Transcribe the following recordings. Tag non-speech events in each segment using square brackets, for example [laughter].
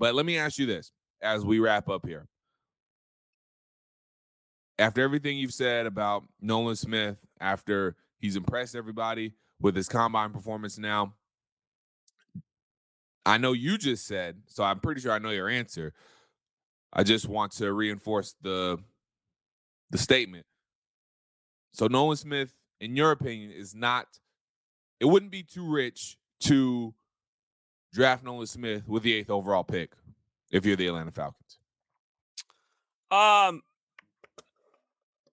But let me ask you this as we wrap up here. After everything you've said about Nolan Smith, after he's impressed everybody with his combine performance now, I know you just said, so I'm pretty sure I know your answer. I just want to reinforce the the statement. So Nolan Smith, in your opinion, is not it wouldn't be too rich to draft Nolan Smith with the eighth overall pick if you're the Atlanta Falcons? Um,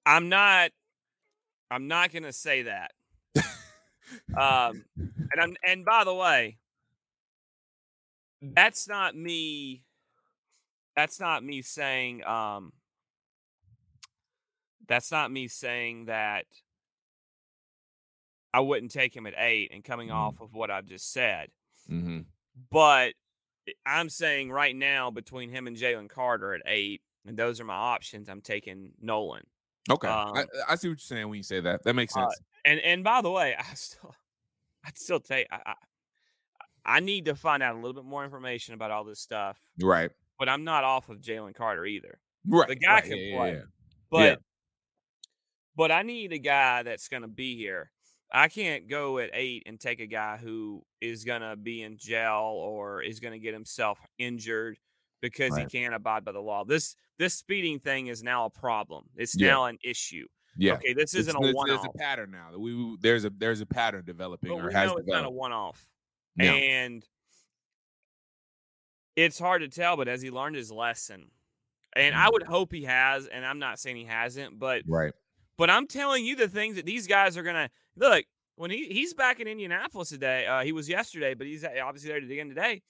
I'm not. I'm not gonna say that. um, and I'm and by the way, that's not me. That's not me saying. Um, that's not me saying that I wouldn't take him at eight and coming mm-hmm. off of what I've just said. Mm-hmm. But I'm saying right now between him and Jalen Carter at eight, and those are my options. I'm taking Nolan. Okay, um, I, I, see what you're saying when you say that. That makes uh, sense. Uh, and and by the way, [laughs] I still, I'd still take. I, I, I need to find out a little bit more information about all this stuff. Right. But I'm not off of Jalen Carter either. Right. The guy right. can yeah, play, yeah, yeah. but but I need a guy that's going to be here I can't go at eight and take a guy who is going to be in jail or is going to get himself injured because right. he can't abide by the law. This this speeding thing is now a problem. It's yeah. now an issue. Yeah. Okay. This isn't it's, a one. There's a pattern now. We, we, there's a there's a pattern developing but or we has know developed. It's not a one off. Yeah. And it's hard to tell, but has he learned his lesson? And I mm-hmm. would hope he has. And I'm not saying he hasn't, but right. But I'm telling you the things that these guys are gonna look when he he's back in Indianapolis today. Uh, he was yesterday, but he's obviously there again today.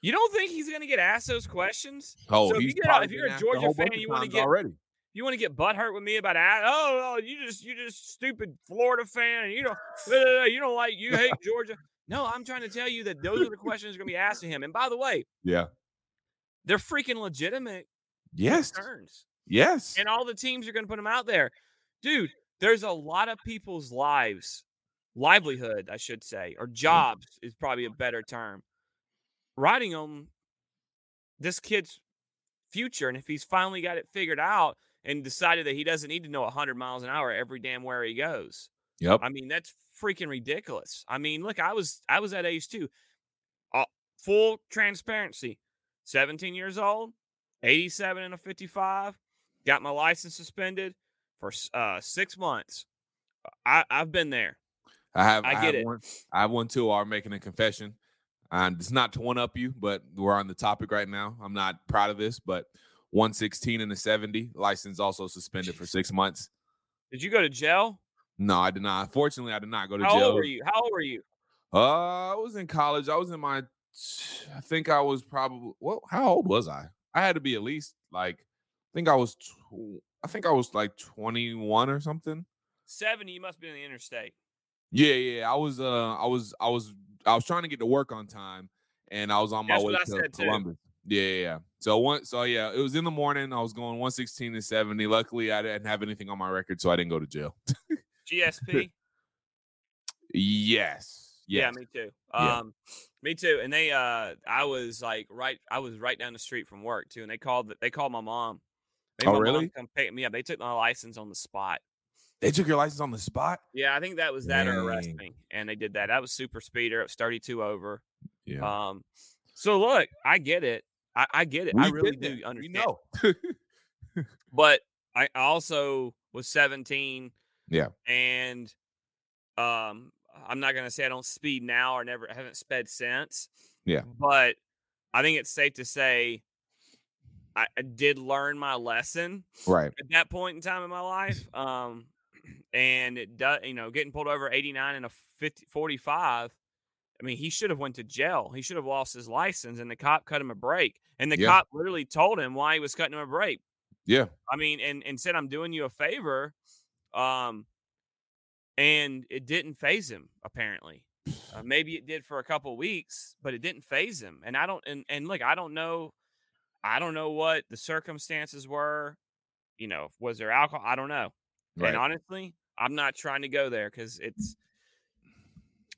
You don't think he's going to get asked those questions? Oh, so if, you get, if you're a Georgia fan, you want to get already. You want to get butthurt with me about oh, oh you just you just stupid Florida fan and you don't [laughs] you don't like you hate [laughs] Georgia. No, I'm trying to tell you that those are the questions going to be asked to him. And by the way, yeah, they're freaking legitimate. Yes, concerns. yes, and all the teams are going to put them out there, dude. There's a lot of people's lives livelihood, I should say, or jobs is probably a better term, riding on this kid's future. And if he's finally got it figured out and decided that he doesn't need to know 100 miles an hour every damn where he goes. Yep. I mean, that's freaking ridiculous. I mean, look, I was I was at age too. Uh, full transparency. 17 years old, 87 and a 55. Got my license suspended for uh, six months. I, I've been there. I have. I, I get have it. One, I have one too. Are making a confession, and it's not to one up you, but we're on the topic right now. I'm not proud of this, but 116 and a 70 license also suspended for six months. Did you go to jail? No, I did not. Fortunately, I did not go to How jail. How old were you? How old were you? Uh, I was in college. I was in my. I think I was probably. Well, how old was I? I had to be at least like. I think I was. Tw- I think I was like 21 or something. 70. You must be in the interstate. Yeah, yeah. I was uh I was I was I was trying to get to work on time and I was on my That's way to Columbus. Yeah, yeah, yeah. So one so yeah, it was in the morning. I was going 116 and 70. Luckily I didn't have anything on my record, so I didn't go to jail. GSP? yes. [laughs] yes. Yeah, me too. Yeah. Um me too. And they uh I was like right I was right down the street from work too. And they called they called my mom. They oh, really? Come pick me up. They took my license on the spot. They took your license on the spot. Yeah, I think that was that Dang. or arrest me, and they did that. That was super speeder. It was thirty-two over. Yeah. Um. So look, I get it. I, I get it. We I really do that. understand. We know. [laughs] but I also was seventeen. Yeah. And um, I'm not gonna say I don't speed now or never I haven't sped since. Yeah. But I think it's safe to say I, did learn my lesson right at that point in time in my life. [laughs] Um, and it does, you know, getting pulled over 89 and a 50, 45 I mean, he should have went to jail. He should have lost his license, and the cop cut him a break. And the Yeah. cop literally told him why he was cutting him a break. Yeah. I mean, and and said, "I'm doing you a favor," um, and it didn't faze him. Apparently, uh, [sighs] maybe it did for a couple weeks, but it didn't faze him. And I don't. And and look, I don't know. I don't know what the circumstances were. You know, was there alcohol? I don't know. Right. And honestly, I'm not trying to go there because it's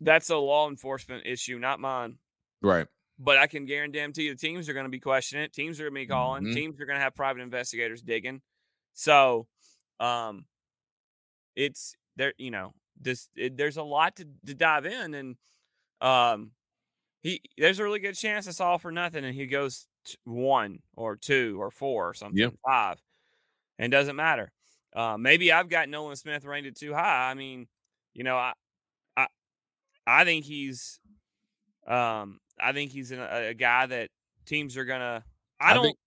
that's a law enforcement issue, not mine. right. But I can guarantee you the teams are going to be questioning it. Teams are going to be calling. Mhm. Teams are going to have private investigators digging. So, um, it's there. You know, this it, there's a lot to, to dive in, and um, he there's a really good chance it's all for nothing, and he goes t- one or two or four or something, five, and doesn't matter. Uh, maybe I've got Nolan Smith rated too high. I mean, you know, I, I, I think he's, um, I think he's an, a, a guy that teams are gonna. I, I don't. think-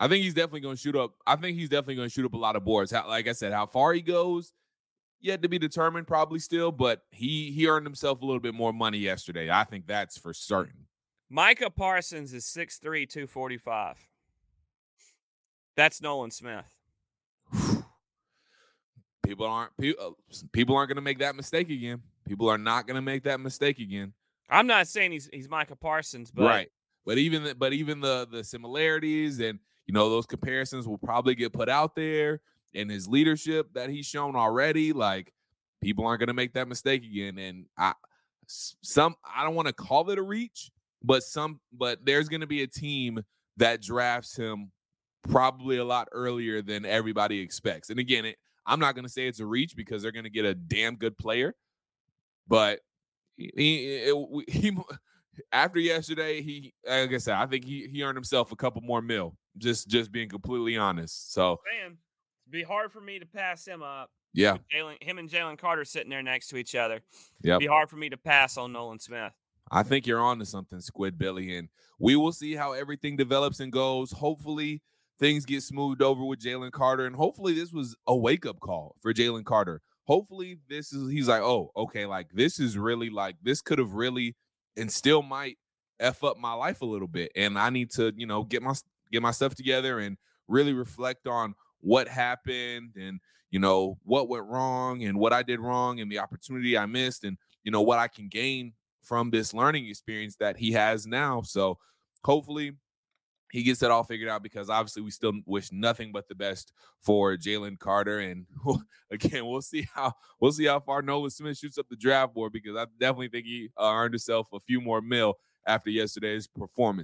I think he's definitely going to shoot up. I think he's definitely going to shoot up a lot of boards. How, like I said, how far he goes, yet to be determined, probably still. But he he earned himself a little bit more money yesterday. I think that's for certain. Micah Parsons is 6'3", 245. That's Nolan Smith. [sighs] People aren't people, uh, people aren't going to make that mistake again. People are not going to make that mistake again. I'm not saying he's he's Micah Parsons, but right. But even the, but even the the similarities and you know those comparisons will probably get put out there and his leadership that he's shown already. Like people aren't going to make that mistake again. And I some I don't want to call it a reach, but some but there's going to be a team that drafts him probably a lot earlier than everybody expects. And again, it, I'm not going to say it's a reach because they're going to get a damn good player, but he, he, [laughs] he after yesterday, he like I said, I think he he earned himself a couple more mil. Just just being completely honest. So man, be hard for me to pass him up. yeah, him and Jalen Carter sitting there next to each other. Yeah. Be hard for me to pass on Nolan Smith. I think you're on to something, Squid Billy, and we will see how everything develops and goes. Hopefully, things get smoothed over with Jalen Carter, and hopefully, this was a wake up call for Jalen Carter. Hopefully, this is he's like, oh, okay, like this is really like this could have really and still might f up my life a little bit, and I need to, you know, get my get my stuff together and really reflect on what happened and you know what went wrong and what I did wrong and the opportunity I missed and you know what I can gain from this learning experience that he has now. So hopefully he gets that all figured out because obviously we still wish nothing but the best for Jalen Carter. And [laughs] again, we'll see how we'll see how far Nolan Smith shoots up the draft board because I definitely think he earned himself a few more mil after yesterday's performance.